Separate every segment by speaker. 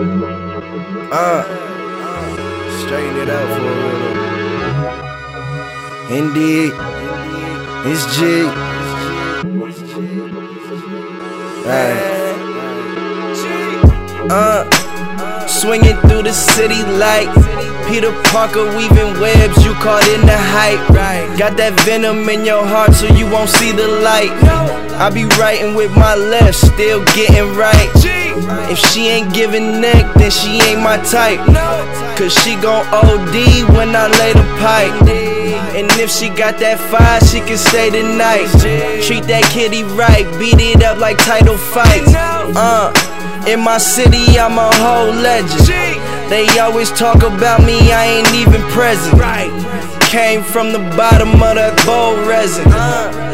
Speaker 1: Uh, straighten it out for a minute. Indeed, it's G. Right. Uh, swinging through the city like Peter Parker weaving webs, you caught in the hype. Got that venom in your heart so you won't see the light. I be writing with my left, still getting right. If she ain't giving neck, then she ain't my type. Cause she gon' OD when I lay the pipe. And if she got that fire, she can stay the night. Treat that kitty right, beat it up like title fights. Uh, in my city, I'm a whole legend. They always talk about me, I ain't even present. Came from the bottom of that bowl resin.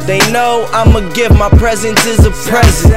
Speaker 1: They know I'ma give my presence is a present.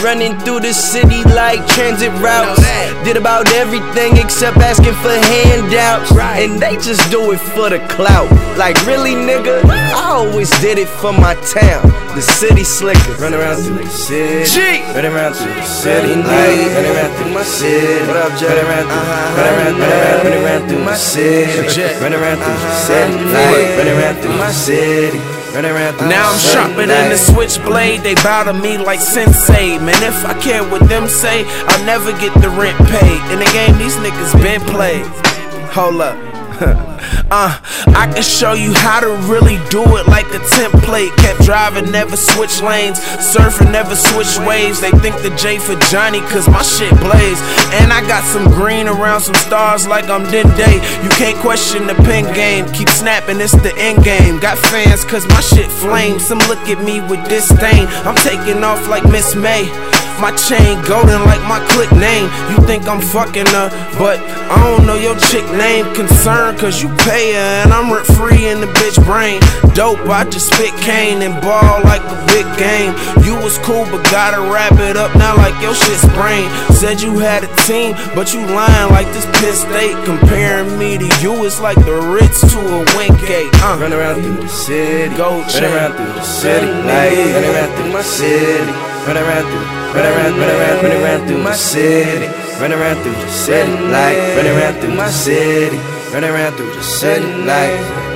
Speaker 1: Running through the city like transit routes. Did about everything except asking for handouts. And they just do it for the clout. Like, really, nigga? I always did it for my town. The city slicker. Run around through the city. G. Run around through the city. Like, run around through my city. What up, Jay? Run around through, run around, run around, run around through my uh-huh. city. Run around through the city. Like, around through my city.
Speaker 2: Now I'm sharper than the switchblade. They bow to me like sensei. Man, if I care what them say, I'll never get the rent paid. In the game, these niggas been played. Hold up. uh, I can show you how to really do it like a template. Kept driving, never switch lanes. Surfing, never switch waves. They think the J for Johnny, cause my shit blaze. And I got some green around some stars like I'm Dende. You can't question the pen game. Keep snapping, it's the end game. Got fans cause my shit flames. Some look at me with disdain. I'm taking off like Miss May. My chain golden like my click name. You think I'm fucking her, but I don't know your chick name. Concerned cause you pay her and I'm rent free in the bitch brain. Dope, I just spit cane and ball like a big game. You was cool, but gotta wrap it up now like your shit sprained. Said you had a team, but you lying like this piss state. Comparing me to you, it's like the Ritz to a Wingate. Uh.
Speaker 1: Run around through the city.
Speaker 2: Gold
Speaker 1: Run around through the city. Like, run around through my city. Run around through, run around, run around, run around through my city. Run around through the city. Like, run around through my city. Run around through the city. Like.